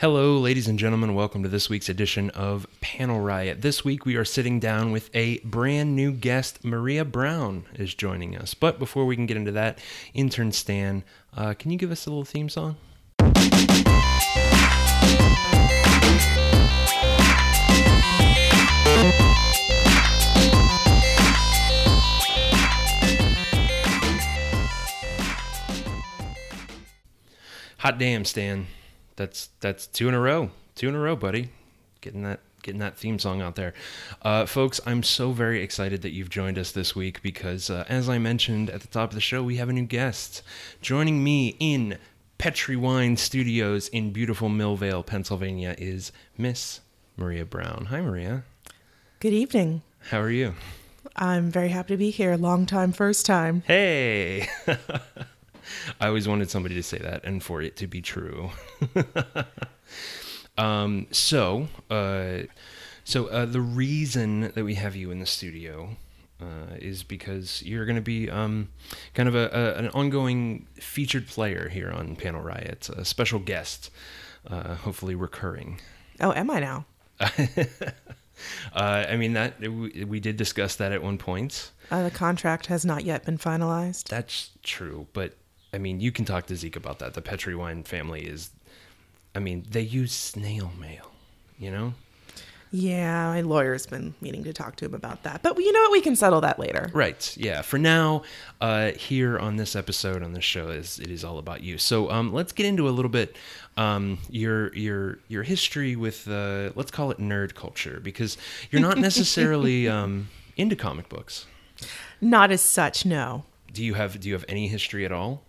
Hello, ladies and gentlemen. Welcome to this week's edition of Panel Riot. This week we are sitting down with a brand new guest. Maria Brown is joining us. But before we can get into that, intern Stan, uh, can you give us a little theme song? Hot damn, Stan. That's that's two in a row. Two in a row, buddy. Getting that getting that theme song out there. Uh, folks, I'm so very excited that you've joined us this week because, uh, as I mentioned at the top of the show, we have a new guest. Joining me in Petri Wine Studios in beautiful Millvale, Pennsylvania, is Miss Maria Brown. Hi, Maria. Good evening. How are you? I'm very happy to be here. Long time, first time. Hey! I always wanted somebody to say that and for it to be true. um, so, uh, so uh, the reason that we have you in the studio uh, is because you're going to be um, kind of a, a, an ongoing featured player here on Panel Riot, a special guest, uh, hopefully recurring. Oh, am I now? Uh, I mean that we, we did discuss that at one point. Uh, the contract has not yet been finalized. That's true, but I mean, you can talk to Zeke about that. The Petri Wine family is, I mean, they use snail mail, you know? Yeah, my lawyer's been meaning to talk to him about that. But you know what? We can settle that later. Right. Yeah. For now, uh, here on this episode on this show is it is all about you. So um, let's get into a little bit um, your your your history with uh, let's call it nerd culture because you're not necessarily um, into comic books. Not as such, no. Do you have do you have any history at all?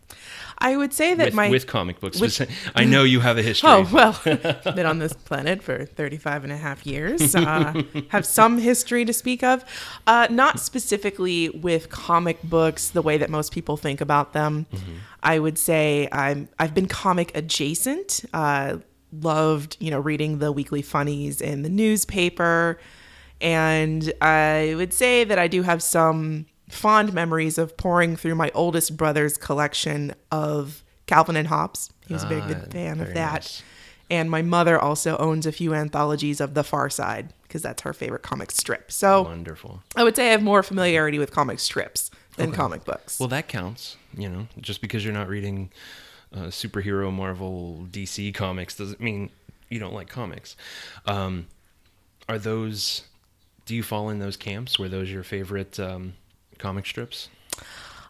I would say that with, my with comic books. With, I know you have a history. Oh, well, been on this planet for 35 and a half years. Uh, have some history to speak of. Uh, not specifically with comic books the way that most people think about them. Mm-hmm. I would say I'm, I've been comic adjacent. Uh, loved, you know, reading the weekly funnies in the newspaper. And I would say that I do have some fond memories of pouring through my oldest brother's collection of Calvin and Hobbes. He was a big ah, fan of that. Nice. And my mother also owns a few anthologies of The Far Side because that's her favorite comic strip. So wonderful. I would say I have more familiarity with comic strips than okay. comic books. Well, that counts. You know, just because you're not reading uh, superhero Marvel DC comics doesn't mean you don't like comics. Um, are those? Do you fall in those camps? Were those your favorite um, comic strips?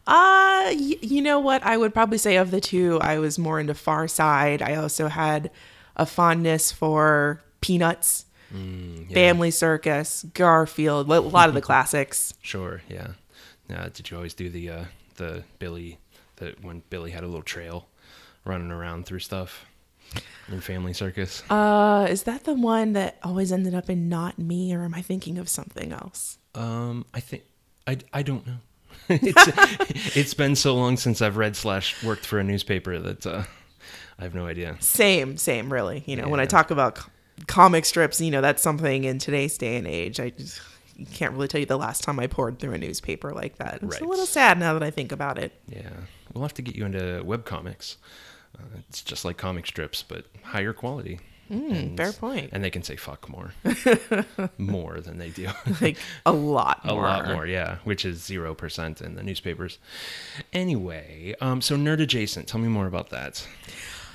Uh, y- you know what? I would probably say of the two, I was more into Far Side. I also had a fondness for Peanuts, mm, yeah. Family Circus, Garfield, a lot of the classics. Sure, yeah. Uh, did you always do the uh, the Billy that when Billy had a little trail running around through stuff in Family Circus? Uh, is that the one that always ended up in Not Me, or am I thinking of something else? Um, I think I, I don't know. it's it's been so long since I've read slash worked for a newspaper that uh, I have no idea. Same, same, really. You know, yeah. when I talk about comic strips, you know, that's something in today's day and age. I just can't really tell you the last time I poured through a newspaper like that. It's right. a little sad now that I think about it. Yeah, we'll have to get you into web comics. Uh, it's just like comic strips, but higher quality. Mm, fair point. And they can say fuck more. more than they do. like a lot more. A lot more, yeah. Which is 0% in the newspapers. Anyway, um, so nerd adjacent. Tell me more about that.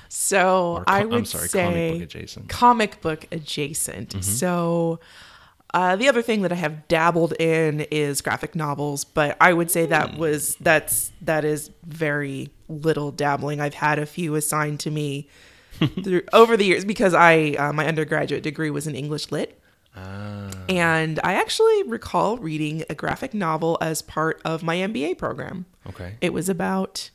So I would I'm sorry, say comic book adjacent. Comic book adjacent. Mm-hmm. So uh, the other thing that I have dabbled in is graphic novels, but I would say that mm. was that's that is very little dabbling. I've had a few assigned to me through, over the years because I uh, my undergraduate degree was in English lit. Ah. And I actually recall reading a graphic novel as part of my MBA program. Okay. It was about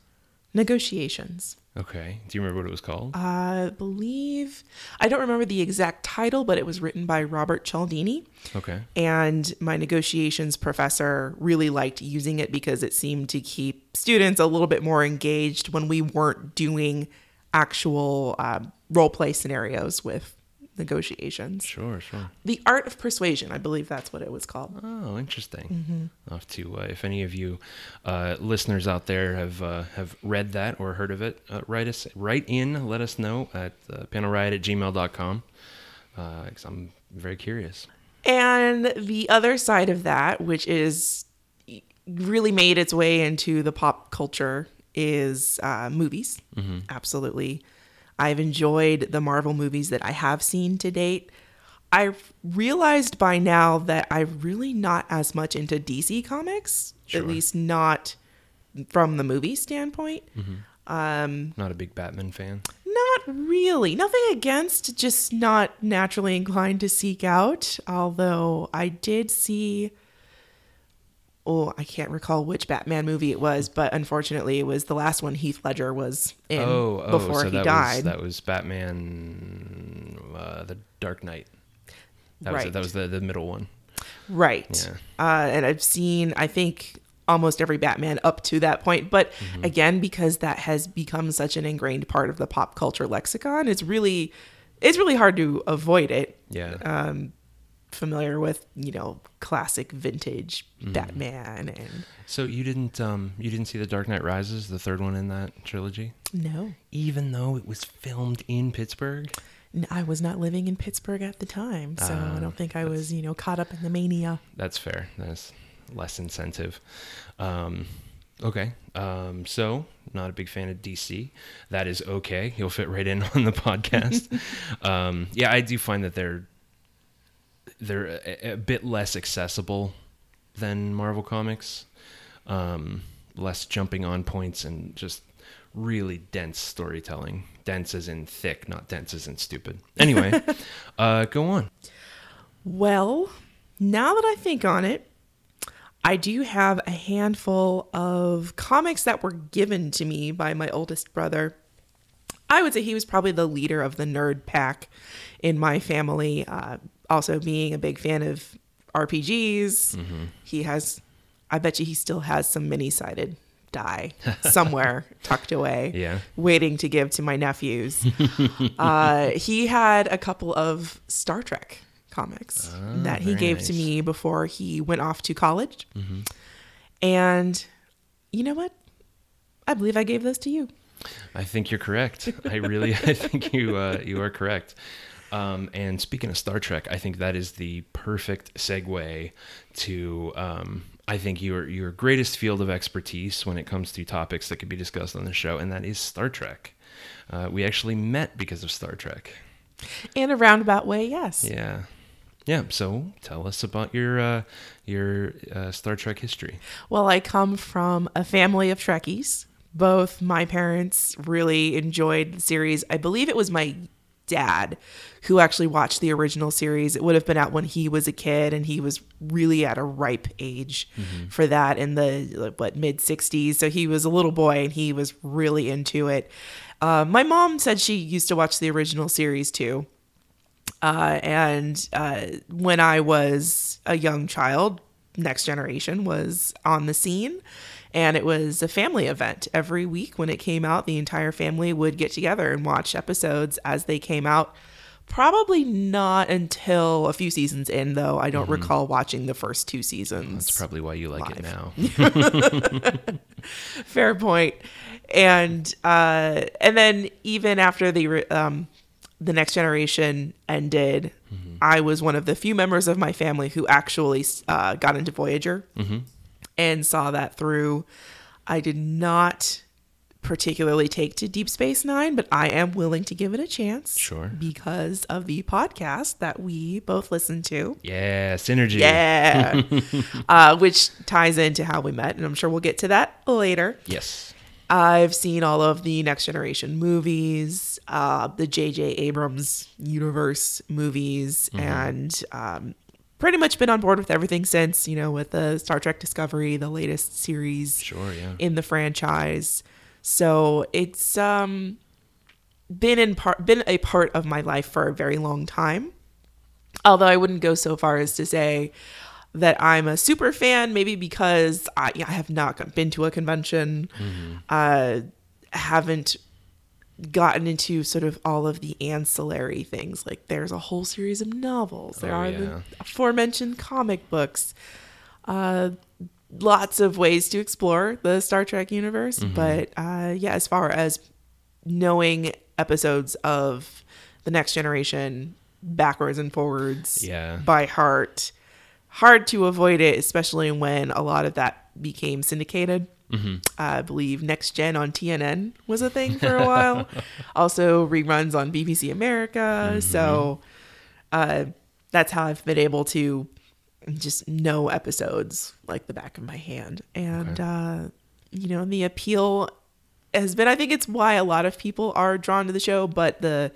negotiations. Okay. Do you remember what it was called? I believe I don't remember the exact title, but it was written by Robert Cialdini. Okay. And my negotiations professor really liked using it because it seemed to keep students a little bit more engaged when we weren't doing actual uh, role play scenarios with negotiations. Sure, sure. The Art of Persuasion, I believe that's what it was called. Oh, interesting. Mm-hmm. I'll to, uh, if any of you uh, listeners out there have uh, have read that or heard of it, uh, write us write in, let us know at uh, panelriot at gmail.com because I'm very curious. And the other side of that, which is really made its way into the pop culture, is uh, movies. Absolutely. I've enjoyed the Marvel movies that I have seen to date. I've realized by now that I'm really not as much into DC comics, Sure. at least not from the movie standpoint. Um not a big Batman fan. Not really. Nothing against, just not naturally inclined to seek out. Although I did see, oh, I can't recall which Batman movie it was, but unfortunately, it was the last one Heath Ledger was in oh, oh, before so he died. was that was Batman, uh, the Dark Knight. That was. Right. That was the the middle one. Right. Yeah. Uh, and I've seen, I think, almost every Batman up to that point. But Mm-hmm. again, because that has become such an ingrained part of the pop culture lexicon, it's really, it's really hard to avoid it. Yeah. Um, familiar with you know classic vintage Mm-hmm. Batman and so you didn't um you didn't see the Dark Knight Rises, the third one in that trilogy, no, even though it was filmed in Pittsburgh. I was not living in Pittsburgh at the time, so I Ah, don't think I was you know caught up in the mania. That's fair. That's less incentive. Um, okay. Um, so, not a big fan of DC. That is okay. You'll fit right in on the podcast. um, yeah, I do find that they're they're a, a bit less accessible than Marvel Comics. Um, less jumping on points and just really dense storytelling. Dense as in thick, not dense as in stupid. Anyway, uh, go on. Well, now that I think on it, I do have a handful of comics that were given to me by my oldest brother. I would say he was probably the leader of the nerd pack in my family. Uh, also, being a big fan of RPGs, he has, I bet you he still has some mini sided die somewhere tucked away, Yeah. waiting to give to my nephews. uh, he had a couple of Star Trek comics that he gave nice. to Mm-hmm. me before he went off to college. And you know what? I believe I gave those to you. I think you're correct. I really, I think you uh, you are correct. Um, and speaking of Star Trek, I think that is the perfect segue to um, I think your your greatest field of expertise when it comes to topics that could be discussed on the show, and that is Star Trek. Uh, we actually met because of Star Trek. In a roundabout way, yes. Yeah, yeah. So tell us about your uh, your uh, Star Trek history. Well, I come from a family of Trekkies. Both my parents really enjoyed the series. I believe it was my dad who actually watched the original series. It would have been out when he was a kid and he was really at a ripe age for that in the what mid 60s. So he was a little boy and he was really into it. Uh, my mom said she used to watch the original series too. Uh, and uh, when I was a young child, Next Generation was on the scene. And it was a family event. Every week when it came out, the entire family would get together and watch episodes as they came out. Probably not until a few seasons in, though. I don't recall watching the first two seasons. That's probably why you like it now. fair point and uh and then even after the um the next generation ended i was one of the few members of my family who actually uh, got into voyager and saw that through i did not particularly take to deep space nine but i am willing to give it a chance Sure. because of the podcast that we both listen to Yeah, synergy. yeah uh, which ties into how we met and i'm sure we'll get to that later Yes. I've seen all of the Next Generation movies, uh, the J.J. Abrams universe movies, Mm-hmm. and um, pretty much been on board with everything since, you know, with the Star Trek Discovery, the latest series Sure. Yeah. in the franchise. So it's um, been in part been a part of my life for a very long time. Although I wouldn't go so far as to say that I'm a super fan, maybe because I, I have not been to a convention, uh, haven't gotten into sort of all of the ancillary things. Like there's a whole series of novels. There Oh, are yeah. the aforementioned comic books. Uh, lots of ways to explore the Star Trek universe. Mm-hmm. But uh, yeah, as far as knowing episodes of the Next Generation backwards and forwards Yeah. by heart, hard to avoid it, especially when a lot of that became syndicated. Mm-hmm. I believe Next Gen on TNN was a thing for a while. also, reruns on BBC America. Mm-hmm. So uh, that's how I've been able to just know episodes like the back of my hand. And, uh, you know, the appeal has been, I think it's why a lot of people are drawn to the show, but the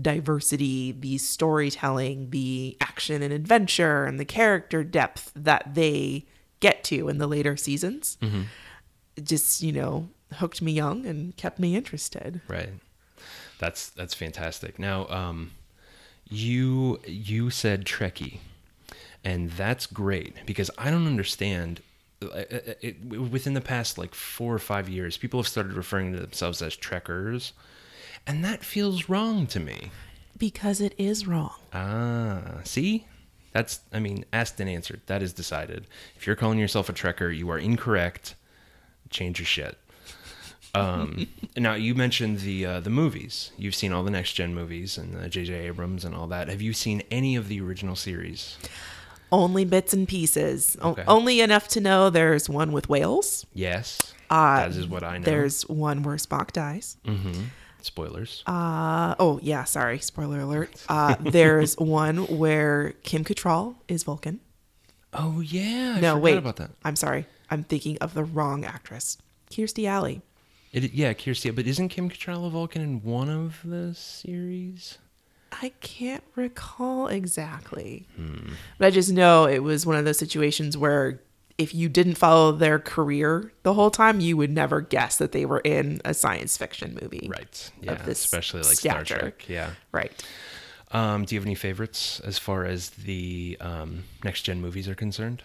diversity, the storytelling, the action and adventure, and the character depth that they get to in the later seasons just, you know, hooked me young and kept me interested. Right. That's that's fantastic. Now, um, you you said Trekkie, and that's great because I don't understand. uh, It, it, within the past like four or five years, people have started referring to themselves as Trekkers, and that feels wrong to me. Because it is wrong. Ah, see? That's, I mean, asked and answered. That is decided. If you're calling yourself a Trekker, you are incorrect. Change your shit. Um, now, you mentioned the uh, the movies. You've seen all the next gen movies and uh, J.J. Abrams and all that. Have you seen any of the original series? Only bits and pieces. O- only enough to know there's one with whales. Yes. Uh, that is what I know. There's one where Spock dies. hmm Spoilers. Uh, oh, yeah, sorry. Spoiler alert. Uh, there's one where Kim Cattrall is Vulcan. oh, yeah. I no, forgot wait. about that. I'm sorry. I'm thinking of the wrong actress. Kirstie Alley. It, yeah, Kirstie. But isn't Kim Cattrall a Vulcan in one of the series? I can't recall exactly. Hmm. But I just know it was one of those situations where if you didn't follow their career the whole time, you would never guess that they were in a science fiction movie. Right. Yeah. this Especially like Star. Trek. Yeah. Right. Um, do you have any favorites as far as the um, next gen movies are concerned?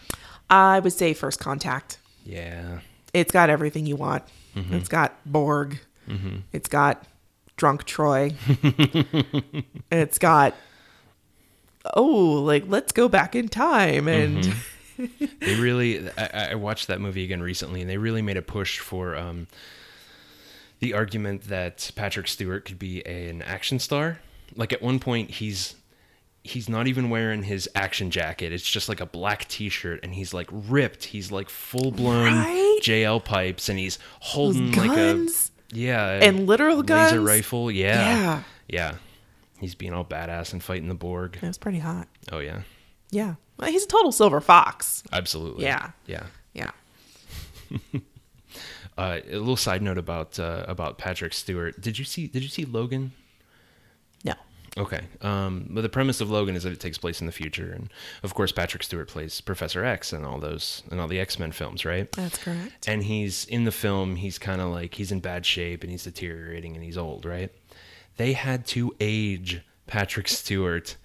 I would say First Contact. Yeah. It's got everything you want. Mm-hmm. It's got Borg. It's got drunk Troi. it's got oh, like let's go back in time and Mm-hmm. They really, I, I watched that movie again recently, and they really made a push for um, the argument that Patrick Stewart could be an action star. Like at one point, he's he's not even wearing his action jacket. It's just like a black T-shirt, and he's like ripped. He's like full blown Right? JL pipes, and he's holding like guns a yeah and literal guns. laser rifle. Yeah. Yeah. Yeah. He's being all badass and fighting the Borg. It was pretty hot. Oh yeah. Yeah. Well, he's a total silver fox. Absolutely. Yeah. Yeah. Yeah. Uh, a little side note about uh, about Patrick Stewart. Did you see Did you see Logan? Okay. Um, but the premise of Logan is that it takes place in the future, and of course Patrick Stewart plays Professor X and all those and all the X Men films, right? That's correct. And he's in the film. He's kind of like he's in bad shape and he's deteriorating and he's old, right? They had to age Patrick Stewart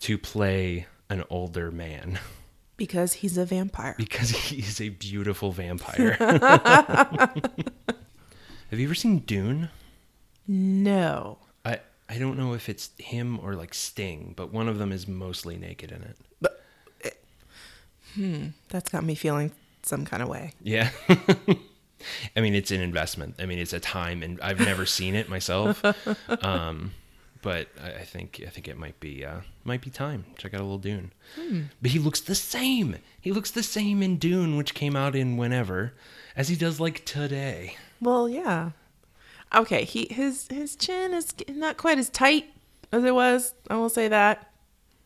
to play an older man Because he's a vampire. because he's a beautiful vampire. Have you ever seen Dune? No. I I don't know if it's him or like Sting, but one of them is mostly naked in it. Hm, that's got me feeling some kind of way. Yeah. I mean, it's an investment. I mean, it's a time, and I've never seen it myself. Um, but I, I think I think it might be uh, might be time. Check out a little Dune. But he looks the same. He looks the same in Dune, which came out in whenever, as he does like today. Well, yeah. Okay, he his his chin is not quite as tight as it was. I will say that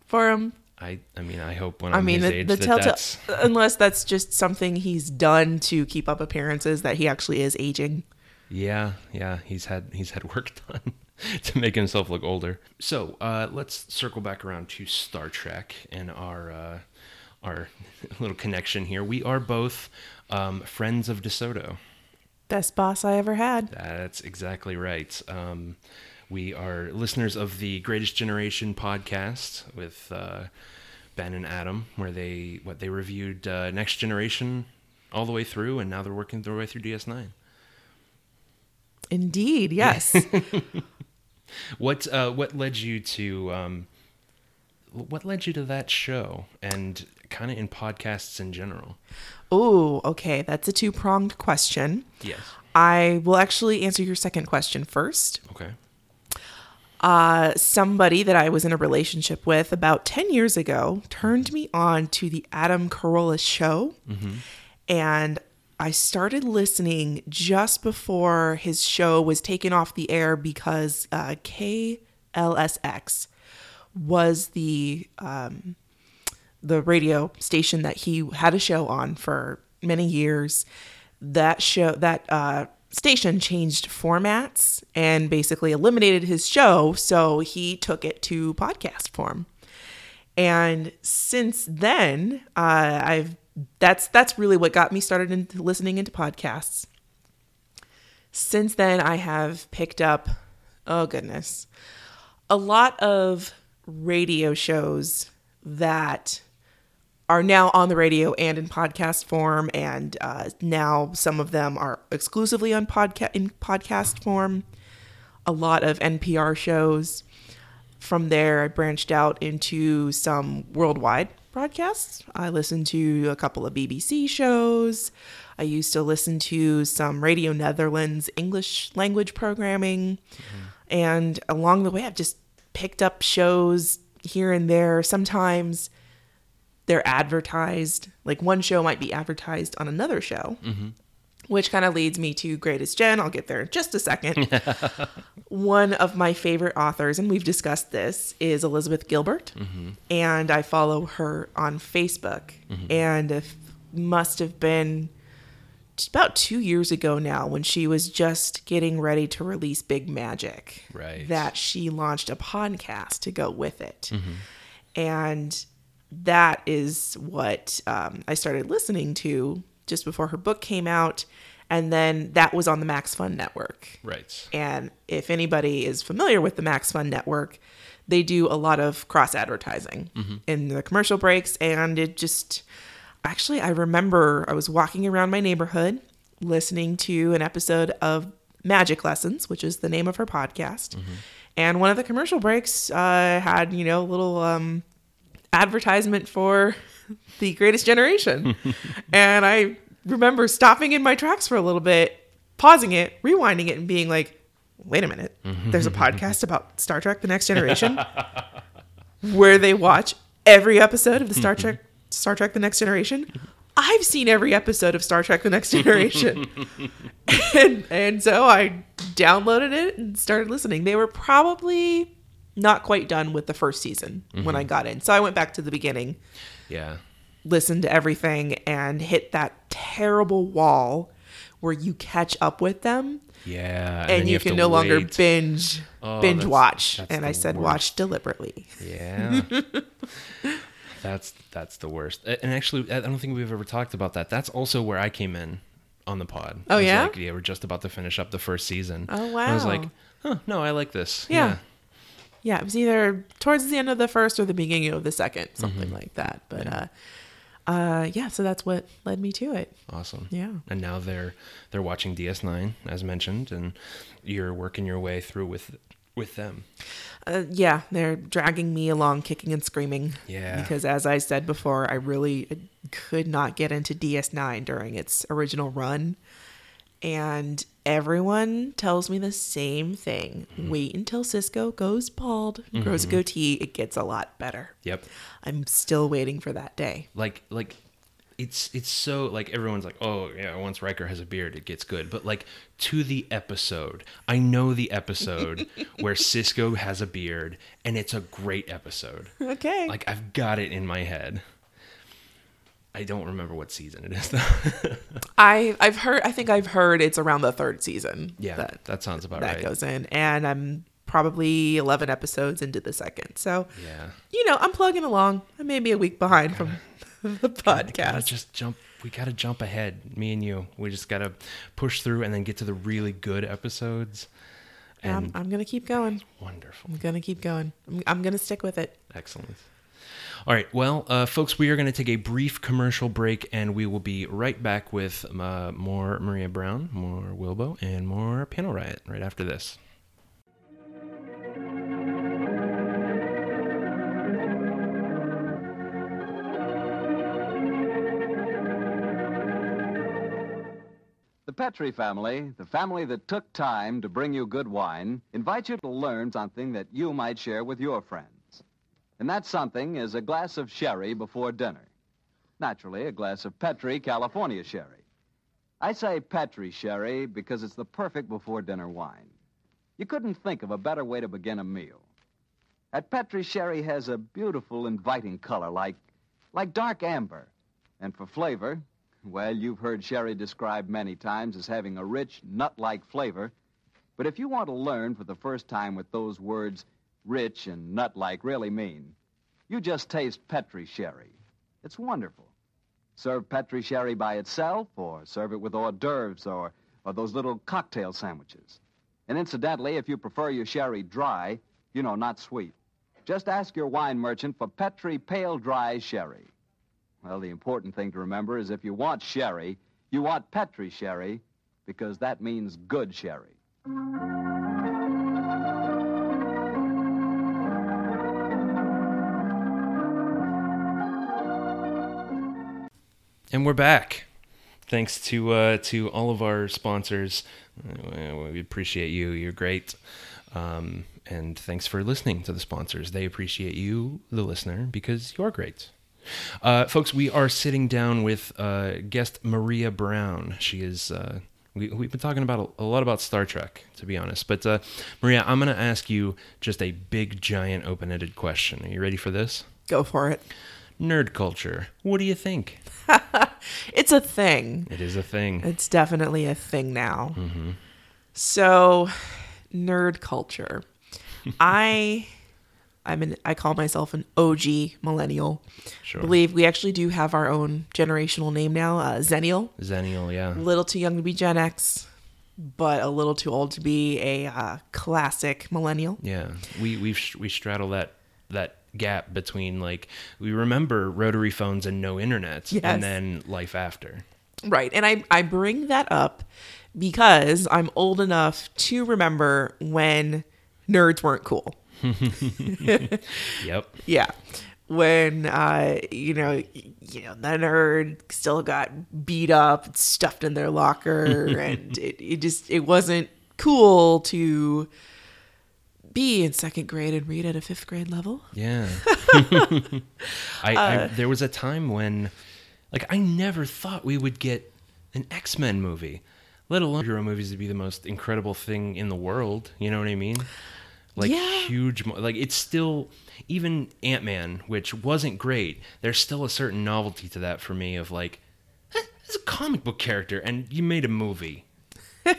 for him. I I mean, I hope when I I'm mean, his the, age the that telltale, that's unless that's just something he's done to keep up appearances that he actually is aging. Yeah, yeah, he's had he's had work done to make himself look older. So uh, let's circle back around to Star Trek and our uh, our little connection here. We are both um, friends of DeSoto. Best boss I ever had. That's exactly right. Um, we are listeners of the Greatest Generation podcast with uh, Ben and Adam, where they what they reviewed uh, Next Generation all the way through, and now they're working their way through DS9. Indeed, yes. What uh, what led you to um, what led you to that show and kind of in podcasts in general? oh, okay. That's a two pronged question. Yes. I will actually answer your second question first. Okay. Uh, somebody that I was in a relationship with about 10 years ago turned me on to the Adam Carolla show. And I started listening just before his show was taken off the air because uh, KLSX was the um, the radio station that he had a show on for many years. That show that uh, station changed formats and basically eliminated his show, so he took it to podcast form. And since then, uh, I've that's that's really what got me started into listening into podcasts. Since then, I have picked up, oh goodness, a lot of radio shows that are now on the radio and in podcast form, and uh, now some of them are exclusively on podcast in podcast form. A lot of NPR shows. From there, I branched out into some worldwide broadcasts. I listened to a couple of BBC shows. I used to listen to some Radio Netherlands English language programming. And along the way, I've just picked up shows here and there. Sometimes they're advertised. Like one show might be advertised on another show, mm-hmm. which kind of leads me to Greatest Gen. I'll get there in just a second. one of my favorite authors, and we've discussed this, is Elizabeth Gilbert. Mm-hmm. And I follow her on Facebook. Mm-hmm. And it must have been about two years ago now when she was just getting ready to release Big Magic. Right. That she launched a podcast to go with it. And that is what um, I started listening to just before her book came out. And then that was on the Max Fun Network. Right. And if anybody is familiar with the Max Fun Network, they do a lot of cross advertising in the commercial breaks. And it just actually, I remember I was walking around my neighborhood listening to an episode of Magic Lessons, which is the name of her podcast. And one of the commercial breaks uh, had, you know, a little um, advertisement for the greatest generation. and I remember stopping in my tracks for a little bit, pausing it, rewinding it, and being like, wait a minute, there's a podcast about Star Trek The Next Generation where they watch every episode of the Star Trek Star Trek The Next Generation. I've seen every episode of Star Trek The Next Generation. and and so I downloaded it and started listening. They were probably not quite done with the first season when I mm-hmm. got in. So I went back to the beginning, Yeah. listened to everything and hit that terrible wall where you catch up with them Yeah. and, then you, can no longer binge Oh, binge that's- watch. that's And I said worst. watch deliberately. Yeah. that's that's the worst. And actually, I don't think we've ever talked about that. That's also where I came in on the pod. Oh, yeah? Like, yeah, we're just about to finish up the first season. Oh, wow. I was like, huh, no, I like this. Yeah. Yeah, it was either towards the end of the first or the beginning of the second, something like that. But uh uh yeah, so that's what led me to it. Awesome. Yeah. And now they're they're watching DS9 as mentioned, and you're working your way through with with them. Uh, yeah, they're dragging me along kicking and screaming. Yeah. Because as I said before, I really could not get into DS9 during its original run. And everyone tells me the same thing. Mm-hmm. Wait until Sisko goes bald, and grows a goatee, it gets a lot better. Yep. I'm still waiting for that day. Like like it's it's so like everyone's like, oh yeah, once Riker has a beard, it gets good. But like to the episode, I know the episode where Sisko has a beard, and it's a great episode. Okay. Like I've got it in my head. I don't remember what season it is though. I I've heard I think I've heard it's around the third season. yeah, that that, sounds about that right. goes in, and I'm probably 11 episodes into the second. So yeah. you know I'm plugging along. I may be a week behind from the Gotta podcast. just jump. We gotta jump ahead. Me and you. We just gotta push through and then get to the really good episodes. I'm, And I'm gonna keep going. wonderful, I'm gonna keep going. I'm, I'm gonna stick with it. excellent. All right, well, uh, folks, we are going to take a brief commercial break, and we will be right back with uh, more Maria Brown, more Wilbo, and more Panel Riot right after this. The Petri family, the family that took time to bring you good wine, invites you to learn something that you might share with your friends. And that something is a glass of sherry before dinner. Naturally, a glass of Petri California sherry. I say Petri sherry because it's the perfect before dinner wine. You couldn't think of a better way to begin a meal. At Petri sherry has a beautiful, inviting color like like dark amber. And for flavor, well, you've heard sherry described many times as having a rich, nut like flavor. But if you want to learn for the first time what those words rich and nut like really mean, you just taste Petri sherry. It's wonderful. Serve Petri sherry by itself, or serve it with hors d'oeuvres or, or those little cocktail sandwiches. And incidentally, if you prefer your sherry dry, you know, not sweet, just ask your wine merchant for Petri Pale Dry Sherry. Well, the important thing to remember is if you want sherry, you want Petri sherry, because that means good sherry. And we're back. Thanks to uh, to all of our sponsors. Uh, We appreciate you. You're great. Um, and thanks for listening to the sponsors. They appreciate you, the listener, because you're great. Uh, folks, we are sitting down with uh, guest Maria Brown. She is. Uh, we, we've been talking about a, a lot about Star Trek, to be honest. But uh, Maria, I'm going to ask you just a big, giant, open-ended question. Are you ready for this? Go for it. Nerd culture. What do you think? It's a thing. It is a thing. It's definitely a thing now. So, nerd culture. I, I'm an. I call myself an OG millennial. Sure. believe we actually do have our own generational name now, uh, Xennial. Xennial, yeah. A little too young to be Gen X, but a little too old to be a uh, classic millennial. Yeah, we we we straddle that that gap between like we remember rotary phones and no internet, Yes. and then life after. Right. And I, I bring that up because I'm old enough to remember when nerds weren't cool. Yep. Yeah. When uh, you know, you know, the nerd still got beat up, stuffed in their locker, and it, it just it wasn't cool to be in second grade and read at a fifth grade level. Yeah. I, I there was a time when, like, I never thought we would get an X Men movie, let alone hero movies to be the most incredible thing in the world. You know what I mean? Like Yeah. huge, like it's still even Ant Man, which wasn't great. There's still a certain novelty to that for me of like, eh, it's a comic book character, and you made a movie.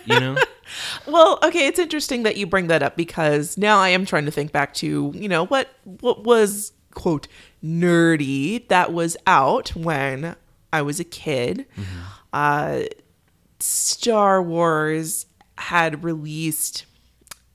You know? Well, okay, it's interesting that you bring that up because now I am trying to think back to, you know, what what was quote nerdy that was out when I was a kid. Uh Star Wars had released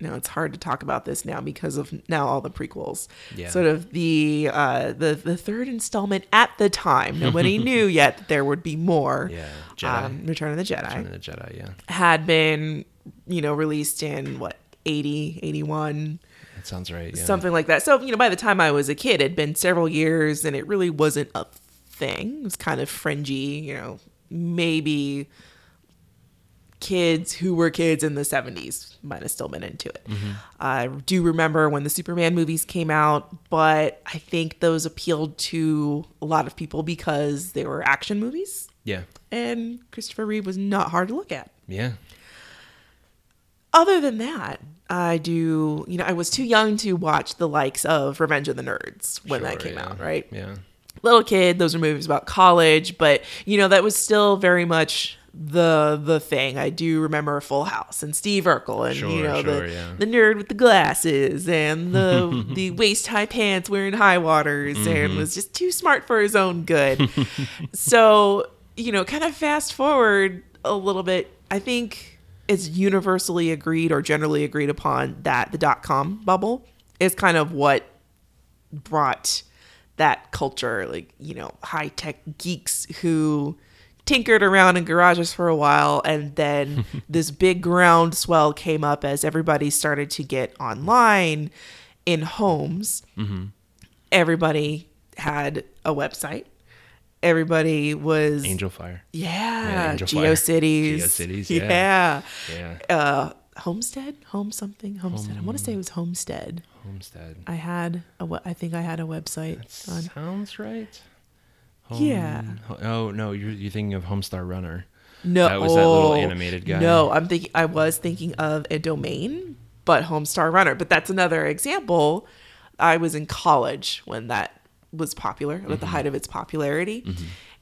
now it's hard to talk about this now because of now all the prequels. Yeah. Sort of the uh the the third installment at the time. Nobody knew yet that there would be more. Yeah, Jedi. Um, Return of the Jedi Return of the Jedi. Yeah, had been, you know, released in what, 80, 81, that sounds right. Yeah. something like that. So, you know, by the time I was a kid, it had been several years and it really wasn't a thing. It was kind of fringy, you know, maybe kids who were kids in the 70s might have still been into it. Mm-hmm. I do remember when the Superman movies came out, but I think those appealed to a lot of people because they were action movies Yeah, and Christopher Reeve was not hard to look at yeah. Other than that, I do, you know, I was too young to watch the likes of Revenge of the Nerds when that came yeah. out, right? Yeah. Little kid, those are movies about college, but you know, that was still very much the the thing. I do remember Full House and Steve Urkel and you know sure, the yeah. the nerd with the glasses and the the waist high pants wearing high waters Mm-hmm. and was just too smart for his own good. so, you know, kind of fast forward a little bit, I think it's universally agreed or generally agreed upon that the dot com bubble is kind of what brought that culture, like, you know, high tech geeks who tinkered around in garages for a while and then this big groundswell came up as everybody started to get online in homes. Mm-hmm. Everybody had a website. Everybody was Angelfire. yeah, Angelfire. GeoCities. GeoCities, yeah. yeah. Yeah. Uh, Homestead, Home something, Homestead. I want to say it was Homestead. Homestead. I had a, I think I had a website on. Sounds right. Yeah. Ho- Oh no, you're you're thinking of Homestar Runner. No, That was that little oh, animated guy. No, I'm thinking. I was thinking of a domain, but Homestar Runner. But that's another example. I was in college when that was popular, at Mm-hmm. the height of its popularity,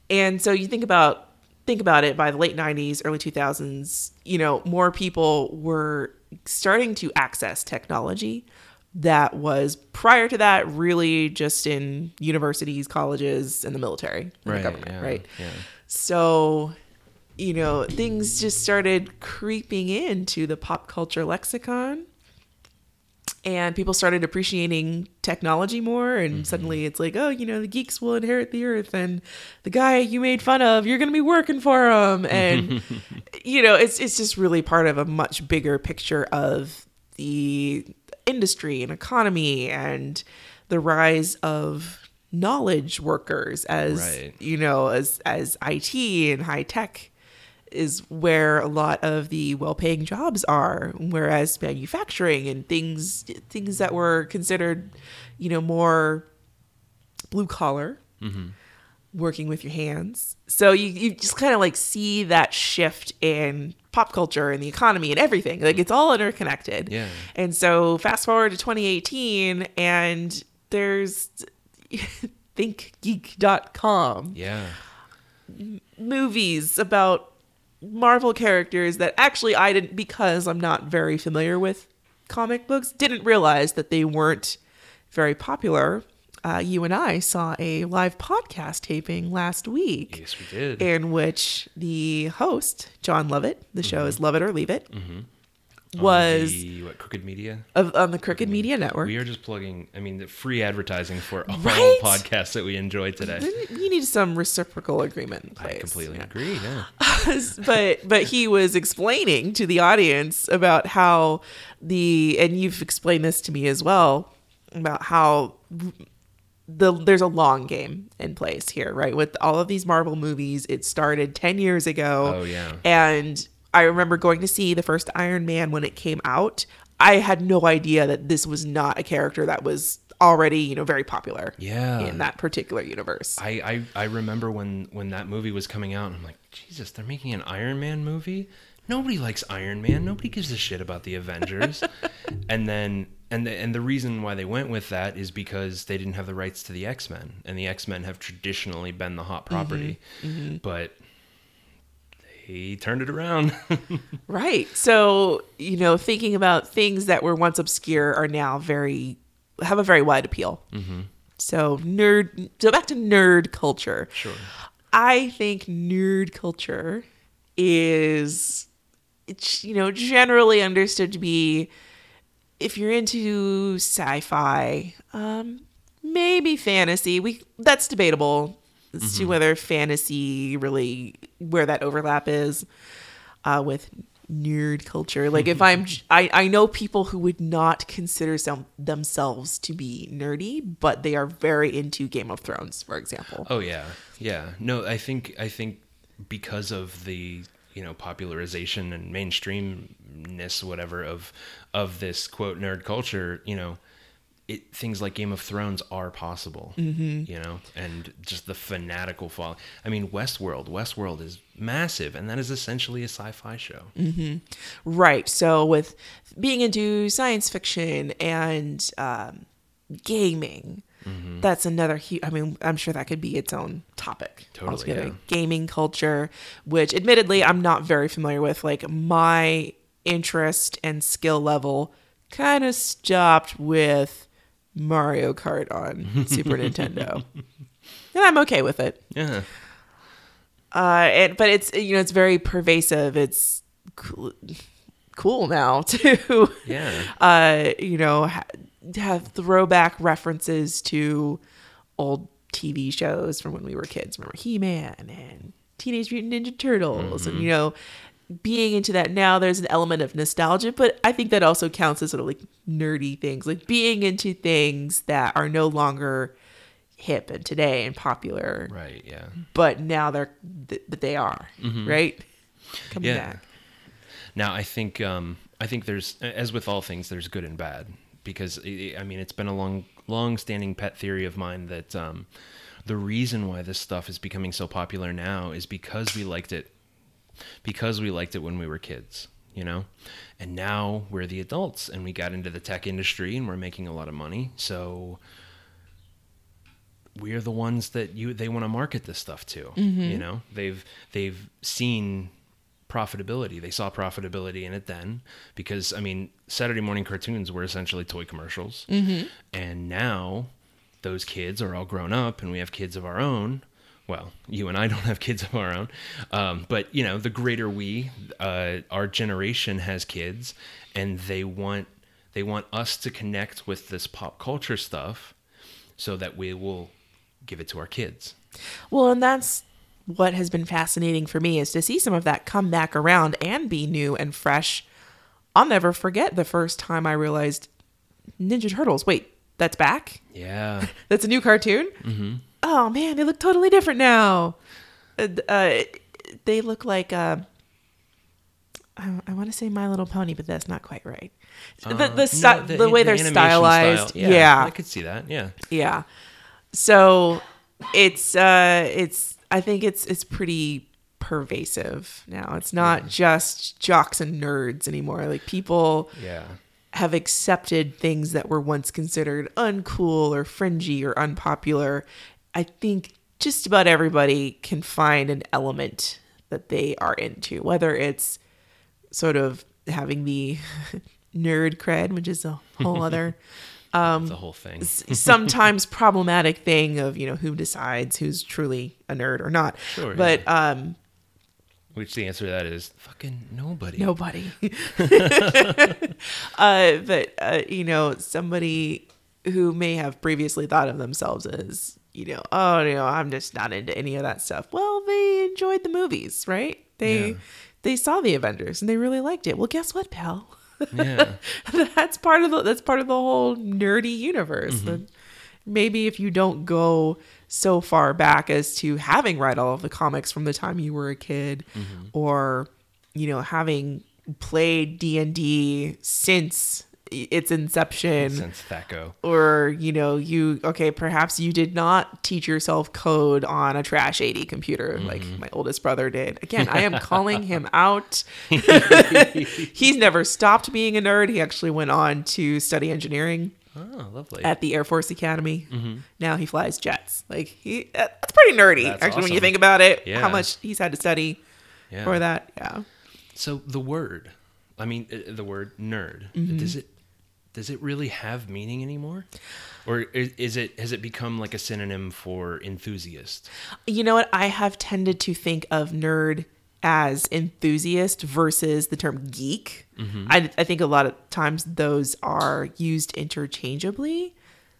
and so you think about think about it. By the late '90s, early 2000s, you know, more people were starting to access technology that was prior to that really just in universities, colleges, and the military, and the Right. government, yeah, right? Yeah. So, you know, things just started creeping into the pop culture lexicon. And people started appreciating technology more. And mm-hmm. suddenly it's like, oh, you know, the geeks will inherit the earth. And the guy you made fun of, you're going to be working for him. And, you know, it's, it's just really part of a much bigger picture of the industry and economy and the rise of knowledge workers as Right. you know as as IT and high tech is where a lot of the well-paying jobs are whereas manufacturing and things things that were considered you know more blue collar mm-hmm. working with your hands. So you, you just kind of like see that shift in pop culture and the economy and everything. Like it's all interconnected. Yeah. and so fast forward to 2018 and there's thinkgeek.com Yeah. movies about Marvel characters that actually I didn't because I'm not very familiar with comic books didn't realize that they weren't very popular. Uh, you and I saw a live podcast taping last week Yes, we did. in which the host Jon Lovett, the show is Love It or Leave It, On was Crooked Media. of, on the Crooked Media Network. We are just plugging. I mean, the free advertising for all Right? podcasts that we enjoyed today. You need some reciprocal agreement in I completely Yeah. agree. Yeah. but but he was explaining to the audience about how the and you've explained this to me as well about how the there's a long game in place here right with all of these marvel movies it started 10 years ago Oh, yeah. and i remember going to see the first iron man when it came out i had no idea that this was not a character that was already you know very popular Yeah. in that particular universe I, I I remember when when that movie was coming out, and I'm like, Jesus, they're making an Iron Man movie. Nobody likes Iron Man. Nobody gives a shit about the Avengers. and then and the, and the reason why they went with that is because they didn't have the rights to the X Men, and the X Men have traditionally been the hot property, mm-hmm. Mm-hmm. but they turned it around. Right. So, you know, thinking about things that were once obscure are now very, have a very wide appeal. Mm-hmm. So, nerd, so back to nerd culture. sure. I think nerd culture is, it's, you know, generally understood to be if you're into sci-fi, um, maybe fantasy. We that's debatable as to whether fantasy really where that overlap is uh, with nerd culture. Like if I'm, I, I know people who would not consider some themselves to be nerdy, but they are very into Game of Thrones, for example. Oh yeah, yeah. No, I think I think because of the you know popularization and mainstreamness, whatever of of this quote nerd culture, you know, it things like Game of Thrones are possible. Mm-hmm. You know, and just the fanatical follow. I mean, Westworld. Westworld is massive, and that is essentially a sci-fi show. Right. So with being into science fiction and um, gaming, that's another. I mean, I'm sure that could be its own topic. Totally, yeah. Gaming culture, which admittedly I'm not very familiar with. Like my interest and skill level kind of stopped with Mario Kart on Super Nintendo. And I'm okay with it. Yeah. Uh, and, but it's you know it's very pervasive. It's cool, cool now to Yeah. uh, you know ha- have throwback references to old TV shows from when we were kids. Remember He Man and Teenage Mutant Ninja Turtles, and you know, being into that now, there's an element of nostalgia, but I think that also counts as sort of like nerdy things, like being into things that are no longer hip and today and popular, Right. Yeah. but now they're th- but they are right coming Yeah. back. Now I think um, I think there's as with all things there's good and bad because I I mean it's been a long long standing pet theory of mine that um, the reason why this stuff is becoming so popular now is because we liked it because we liked it when we were kids you know? And now we're the adults and we got into the tech industry and we're making a lot of money. So we're the ones that you they want to market this stuff to mm-hmm. you know? They've they've seen profitability. They saw profitability in it then because i mean saturday morning cartoons were essentially toy commercials. Mm-hmm. And now those kids are all grown up and we have kids of our own well you and i don't have kids of our own um, but you know the greater we uh, our generation has kids and they want they want us to connect with this pop culture stuff so that we will give it to our kids. Well, and that's what has been fascinating for me is to see some of that come back around and be new and fresh. I'll never forget the first time I realized Ninja Turtles. Wait, that's back? Yeah. That's a new cartoon? Mm-hmm. Oh man, they look totally different now. Uh, uh, they look like uh, I, I want to say My Little Pony, but that's not quite right. the the, No, sty- the, way they're stylized, style. yeah, I could see that. Yeah. yeah. So it's uh it's I think it's it's pretty pervasive now. It's not just jocks and nerds anymore. Like people Yeah. have accepted things that were once considered uncool or fringy or unpopular. I think just about everybody can find an element that they are into, whether it's sort of having the nerd cred, which is a whole other That's the whole thing. sometimes problematic thing of you know who decides who's truly a nerd or not Sure, but um Which the answer to that is fucking nobody. nobody uh but uh you know somebody who may have previously thought of themselves as you know oh you know i'm just not into any of that stuff well they enjoyed the movies right they Yeah. they saw the avengers and they really liked it well guess what pal Yeah. that's part of the that's part of the whole nerdy universe. Mm-hmm. And maybe if you don't go so far back as to having read all of the comics from the time you were a kid, Mm-hmm. or you know having played D and D since its inception, Since Thaco. or you know you okay perhaps you did not teach yourself code on a trash 80 computer like my oldest brother did again i am calling him out he's never stopped being a nerd he actually went on to study engineering Oh, lovely. at the air force academy now he flies jets like he uh, that's pretty nerdy That's actually when you think about it Yeah. how much he's had to study yeah. for that yeah So the word, I mean, uh, the word nerd, Mm-hmm. does it does it really have meaning anymore, or is, is it has it become like a synonym for enthusiast? You know what? I have tended to think of nerd as enthusiast versus the term geek. Mm-hmm. I, I think a lot of times those are used interchangeably,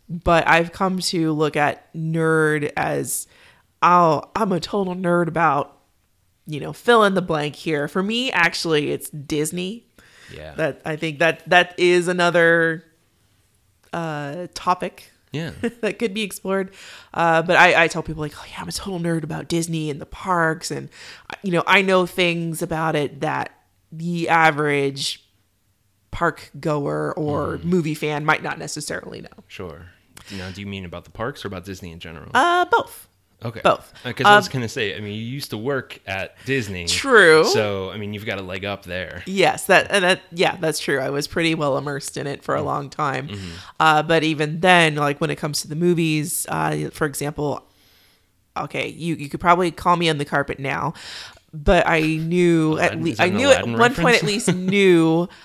but I've come to look at nerd as, oh, I'm a total nerd about, you know, fill in the blank here. For me, actually, it's Disney. Yeah. That I think that that is another uh, topic yeah. that could be explored. Uh, but I, I tell people like, oh yeah, I'm a total nerd about Disney and the parks, and you know, I know things about it that the average park goer or movie fan might not necessarily know. Sure. Now, do you mean about the parks or about Disney in general? Uh, both. Okay. both. Because I was Um, gonna say, I mean, you used to work at Disney. True. So, I mean, you've got a leg up there. Yes, that and that yeah, that's true. I was pretty well immersed in it for a long time. Uh, but even then, like when it comes to the movies, uh, for example, okay, you you could probably call me on the carpet now, but I knew at least I knew at Aladdin one point at least knew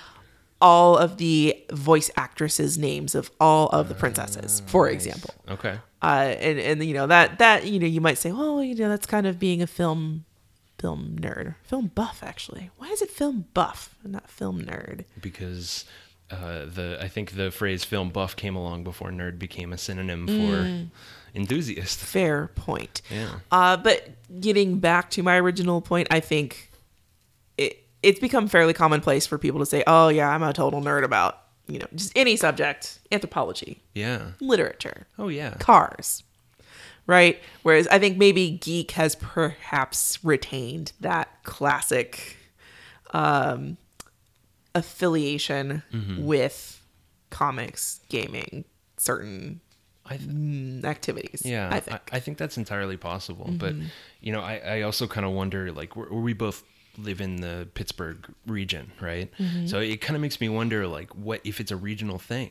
all of the voice actresses' names of all of the princesses, for example. Okay. Uh, and and you know that that you know you might say, well, you know that's kind of being a film film nerd, film buff actually. Why is it film buff and not film nerd? Because uh, the I think the phrase film buff came along before nerd became a synonym for Mm. enthusiast. Fair point. Yeah. Uh, but getting back to my original point, I think it's become fairly commonplace for people to say, "Oh yeah, I'm a total nerd about you know just any subject, anthropology, Yeah. literature, Oh yeah. cars." Right? Whereas I think maybe geek has perhaps retained that classic um, affiliation Mm-hmm. with comics, gaming, certain I th- mm, activities. Yeah, I think. I, think that's entirely possible. But Mm-hmm. you know, I, I also kind of wonder, like, where, where we both live in the Pittsburgh region, right? Mm-hmm. So it kind of makes me wonder, like, what if it's a regional thing?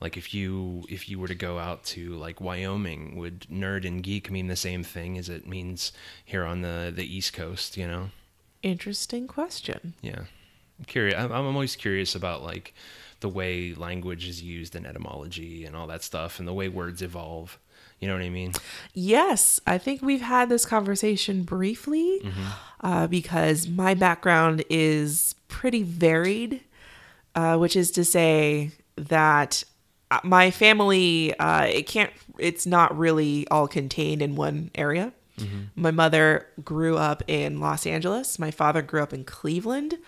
Like, if you if you were to go out to like Wyoming, would nerd and geek mean the same thing as it means here on the the East Coast? You know? Interesting question. Yeah, I'm curious. I'm, I'm always curious about like the way language is used and etymology and all that stuff, and the way words evolve. You know what I mean? Yes, I think we've had this conversation briefly uh, because my background is pretty varied, uh, which is to say that uh, my family uh, it can't it's not really all contained in one area. My mother grew up in Los Angeles. My father grew up in Cleveland.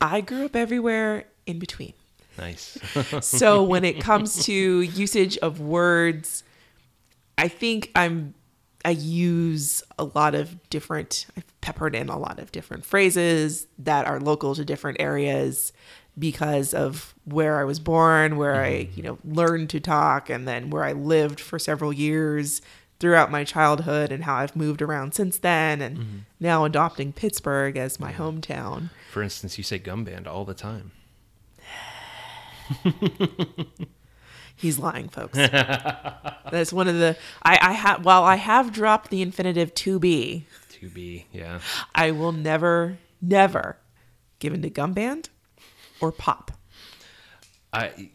I grew up everywhere in between. Nice. so when it comes to usage of words i think i'm i use a lot of different i've peppered in a lot of different phrases that are local to different areas because of where i was born where i mm-hmm. you know learned to talk and then where i lived for several years throughout my childhood and how i've moved around since then and mm-hmm. now adopting pittsburgh as my hometown. For instance, you say gum band all the time. He's lying, folks. That's one of the I I have while I have dropped the infinitive to be, To be, yeah. I will never never give into gum band or pop. I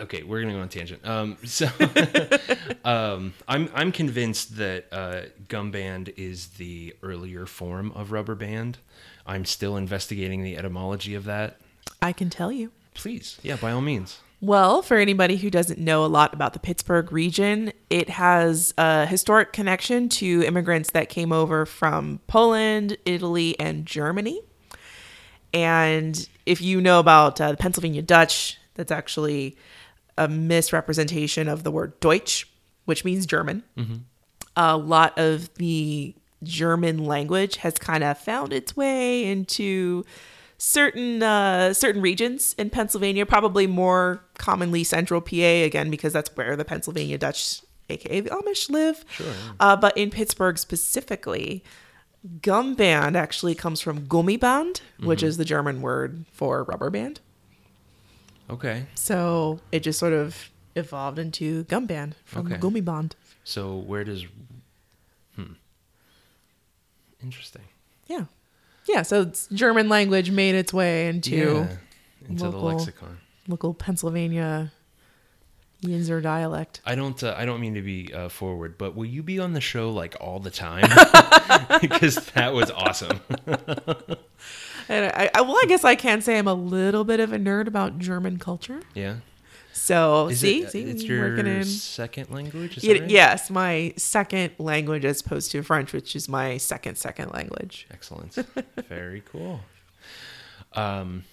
okay, we're gonna go on tangent. Um, so um, I'm I'm convinced that uh, gum band is the earlier form of rubber band. I'm still investigating the etymology of that. I can tell you. Please, yeah, by all means. Well, for anybody who doesn't know a lot about the Pittsburgh region, it has a historic connection to immigrants that came over from Poland, Italy, and Germany. And if you know about uh, the Pennsylvania Dutch, that's actually a misrepresentation of the word Deutsch, which means German. A lot of the German language has kind of found its way into certain uh, certain regions in Pennsylvania, probably more commonly central PA, again because that's where the Pennsylvania Dutch, aka the Amish, live. Sure. Uh, but in Pittsburgh specifically, gum band actually comes from Gummiband, which is the German word for rubber band. Okay. So it just sort of evolved into gum band from Okay. Gummiband. So where does hmm. Interesting. Yeah. Yeah, so it's German language made its way into yeah. Into the lexicon. local Pennsylvania Yinzer dialect. I don't. Uh, I don't mean to be uh, forward, but will you be on the show like all the time? because that was awesome. And I, I, well, I guess I can say I'm a little bit of a nerd about German culture. Yeah. So Is see, it? see, It's working your in. second language. It- right? Yes, my second language as opposed to French, which is my second second language. Excellent. Very cool. Um.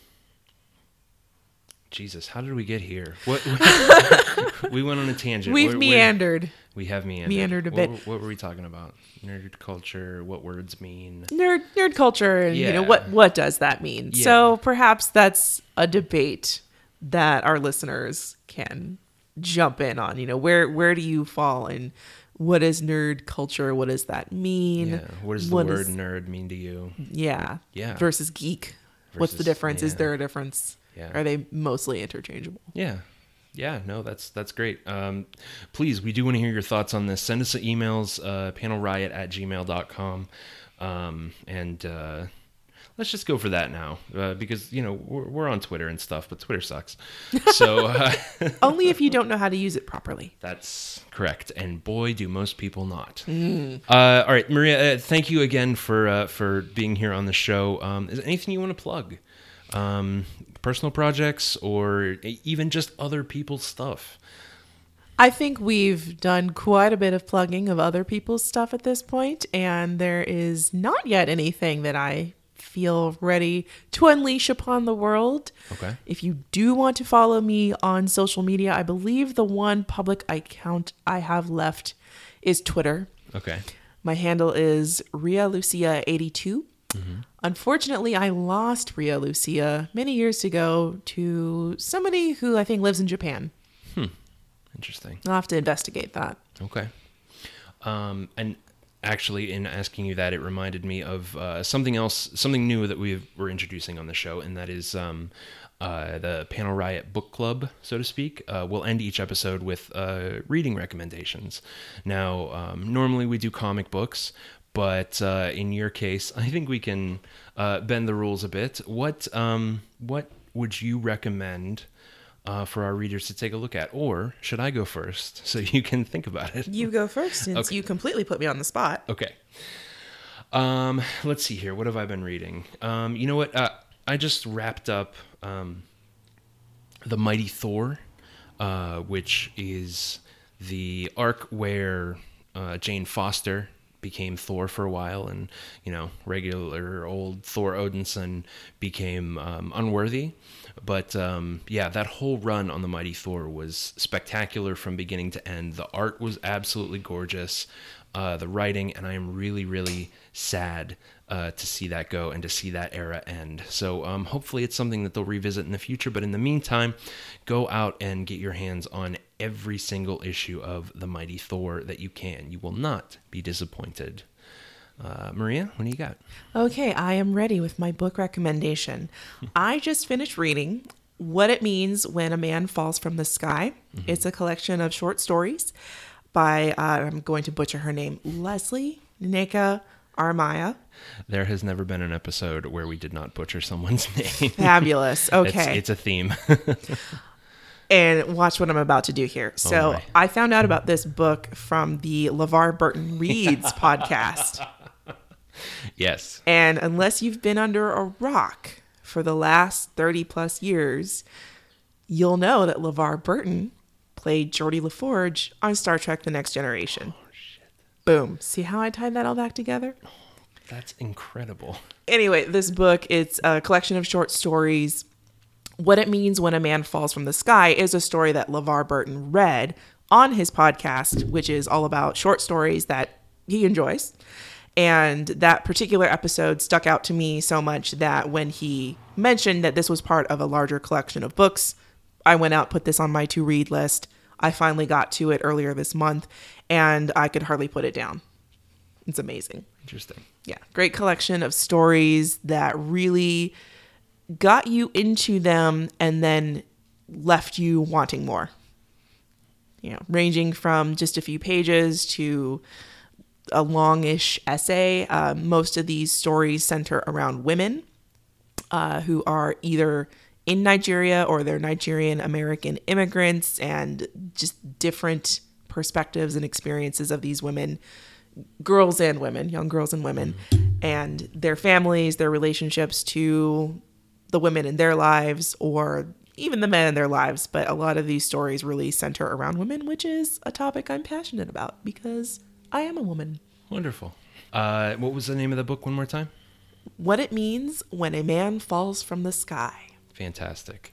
Jesus, how did we get here? What we went on a tangent. We've where- meandered. we have meandered. meandered a What bit. were- What, were we talking about? Nerd culture. What words mean? nerd nerd culture and you know what what does that mean Yeah. so perhaps that's a debate that our listeners can jump in on you know where where do you fall in what is nerd culture what does that mean Yeah. What does the What word is- nerd mean to you? yeah Yeah. versus geek what's the Versus- difference is there a difference Yeah. are they mostly interchangeable Yeah. Yeah, no, that's that's great. Um, please, we do want to hear your thoughts on this. Send us emails, uh, panelriot at gmail.com. Um, and uh, let's just go for that now uh, because, you know, we're, we're on Twitter and stuff, but Twitter sucks. So uh, only if you don't know how to use it properly that's correct. And boy, do most people not. Mm. Uh, all right, Maria, uh, thank you again for uh, for being here on the show. Um, is there anything you want to plug? um, personal projects or even just other people's stuff. I think we've done quite a bit of plugging of other people's stuff at this point, and there is not yet anything that I feel ready to unleash upon the world. Okay. If you do want to follow me on social media, I believe the one public account I have left is Twitter. Okay. My handle is Ria Lucia 82. Unfortunately, I lost Ria Lucia many years ago to somebody who I think lives in Japan. Hmm. Interesting. I'll have to investigate that. Okay. Um, and actually, in asking you that, it reminded me of uh, something else, something new that we we're introducing on the show, and that is um, uh, the Panel Riot Book Club, so to speak. Uh, we'll end each episode with uh, reading recommendations. Now, um, normally we do comic books, but uh, in your case, I think we can uh, bend the rules a bit. What um, what would you recommend? Uh, for our readers to take a look at, or should I go first so you can think about it? You go first since Okay. you completely put me on the spot. Okay. Um, let's see here. What have I been reading? Um, you know what? Uh, I just wrapped up um, the Mighty Thor, uh, which is the arc where uh, Jane Foster became Thor for a while, and you know, regular old Thor Odinson became um, unworthy. But um, yeah, that whole run on the Mighty Thor was spectacular from beginning to end. The art was absolutely gorgeous, uh, the writing, and I am really, really sad uh, to see that go and to see that era end. So um, hopefully it's something that they'll revisit in the future. But in the meantime, go out and get your hands on every single issue of the Mighty Thor that you can. You will not be disappointed. Uh, Maria, what do you got? Okay, I am ready with my book recommendation. I just finished reading What It Means When a Man Falls from the Sky. It's a collection of short stories by, uh, I'm going to butcher her name, Lesley Nneka Arimah. There has never been an episode where we did not butcher someone's name. Fabulous. Okay. It's, it's a theme. and watch what I'm about to do here. So my. I found out about this book from the LeVar Burton Reads podcast. Yes. And unless you've been under a rock for the last 30 plus years, you'll know that LeVar Burton played Geordi LaForge on Star Trek The Next Generation. Oh, Boom. See how I tied that all back together? That's incredible. Anyway, this book, it's a collection of short stories. What It Means When a Man Falls from the Sky is a story that LeVar Burton read on his podcast, which is all about short stories that he enjoys. And that particular episode stuck out to me so much that when he mentioned that this was part of a larger collection of books, I went out, put this on my to read list. I finally got to it earlier this month, and I could hardly put it down. It's amazing Interesting. yeah great collection of stories that really got you into them and then left you wanting more you know ranging from just a few pages to a longish essay uh, most of these stories center around women uh, who are either in Nigeria or they're Nigerian American immigrants and just different perspectives and experiences of these women girls and women, young girls and women, and their families, their relationships to the women in their lives or even the men in their lives. But a lot of these stories really center around women, which is a topic I'm passionate about because I am a woman. Wonderful. Uh, what was the name of the book one more time? What it means when a man falls from the sky. Fantastic.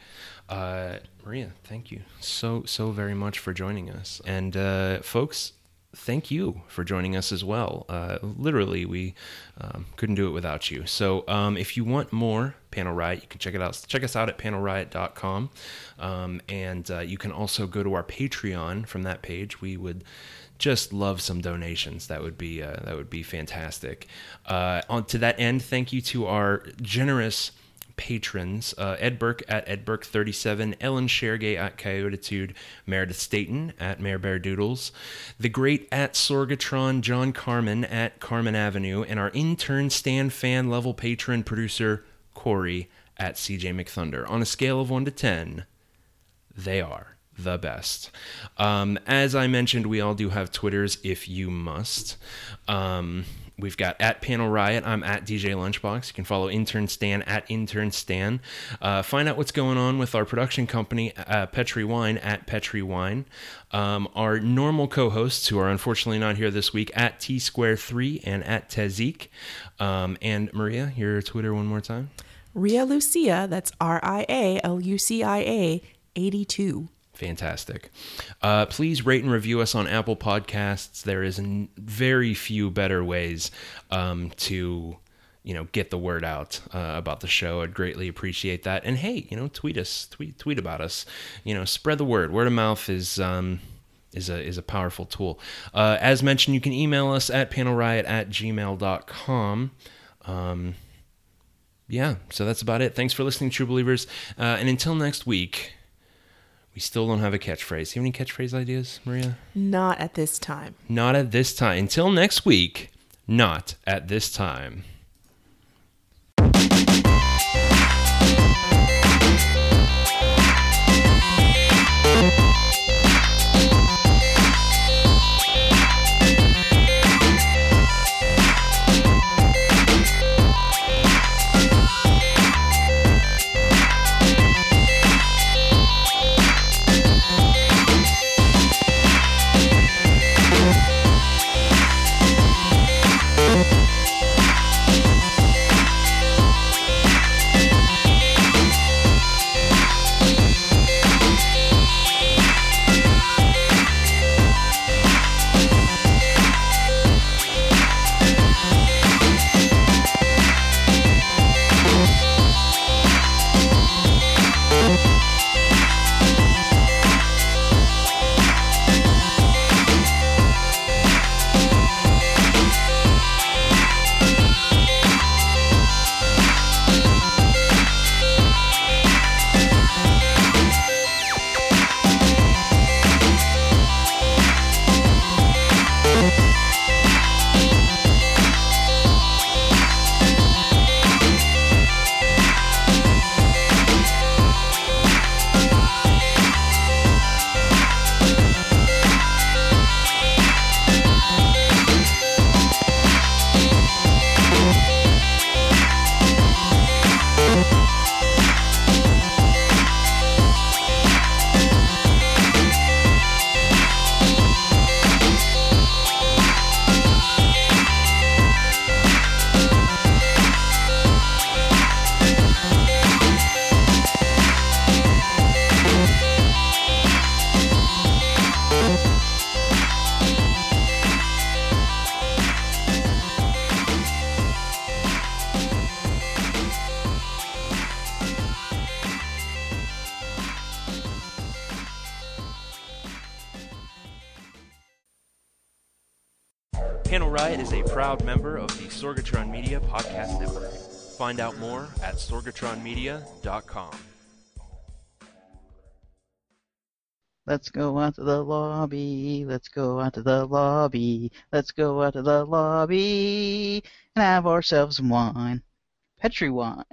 Uh, Maria, thank you so, so very much for joining us. And uh, folks, thank you for joining us as well. Uh, literally, we um, couldn't do it without you. So um, if you want more Panel Riot, you can check it out. Check us out at panelriot.com. Um, and uh, you can also go to our Patreon from that page. We would just love some donations. That would be uh, that would be fantastic. Uh, on to that end, thank you to our generous patrons uh, Ed Burke at Ed Burke 37, Ellen Shergay at Coyotitude, Meredith Staten at Mayor Bear Doodles, the great at Sorgatron, John Carmen at Carmen Avenue, and our intern stand fan level patron producer Corey at CJ McThunder. On a scale of 1 to 10, they are the best. Um, as I mentioned, we all do have Twitters if you must. Um, We've got at Panel Riot. I'm at DJ Lunchbox. You can follow Intern Stan at Intern Stan. Uh, find out what's going on with our production company, uh, Petri Wine, at Petri Wine. Um, our normal co-hosts, who are unfortunately not here this week, at T Square Three and at Tezik. Um, and Maria, your Twitter one more time. Ria Lucia, that's R I A L U C I A 82. Fantastic. Uh, please rate and review us on Apple Podcasts. There is n- very few better ways um, to, you know, get the word out uh, about the show. I'd greatly appreciate that. And hey, you know, tweet us, tweet tweet about us. You know, spread the word. Word of mouth is. Um, is a, is a powerful tool. Uh, as mentioned, you can email us at panelriot at gmail.com. Um, yeah, so that's about it. Thanks for listening, True Believers. Uh, and until next week, we still don't have a catchphrase. You have any catchphrase ideas, Maria? Not at this time. Not at this time. Until next week, not at this time. Find out more at sorgatronmedia.com. Let's go out to the lobby. Let's go out to the lobby. Let's go out to the lobby and have ourselves wine. Petri wine.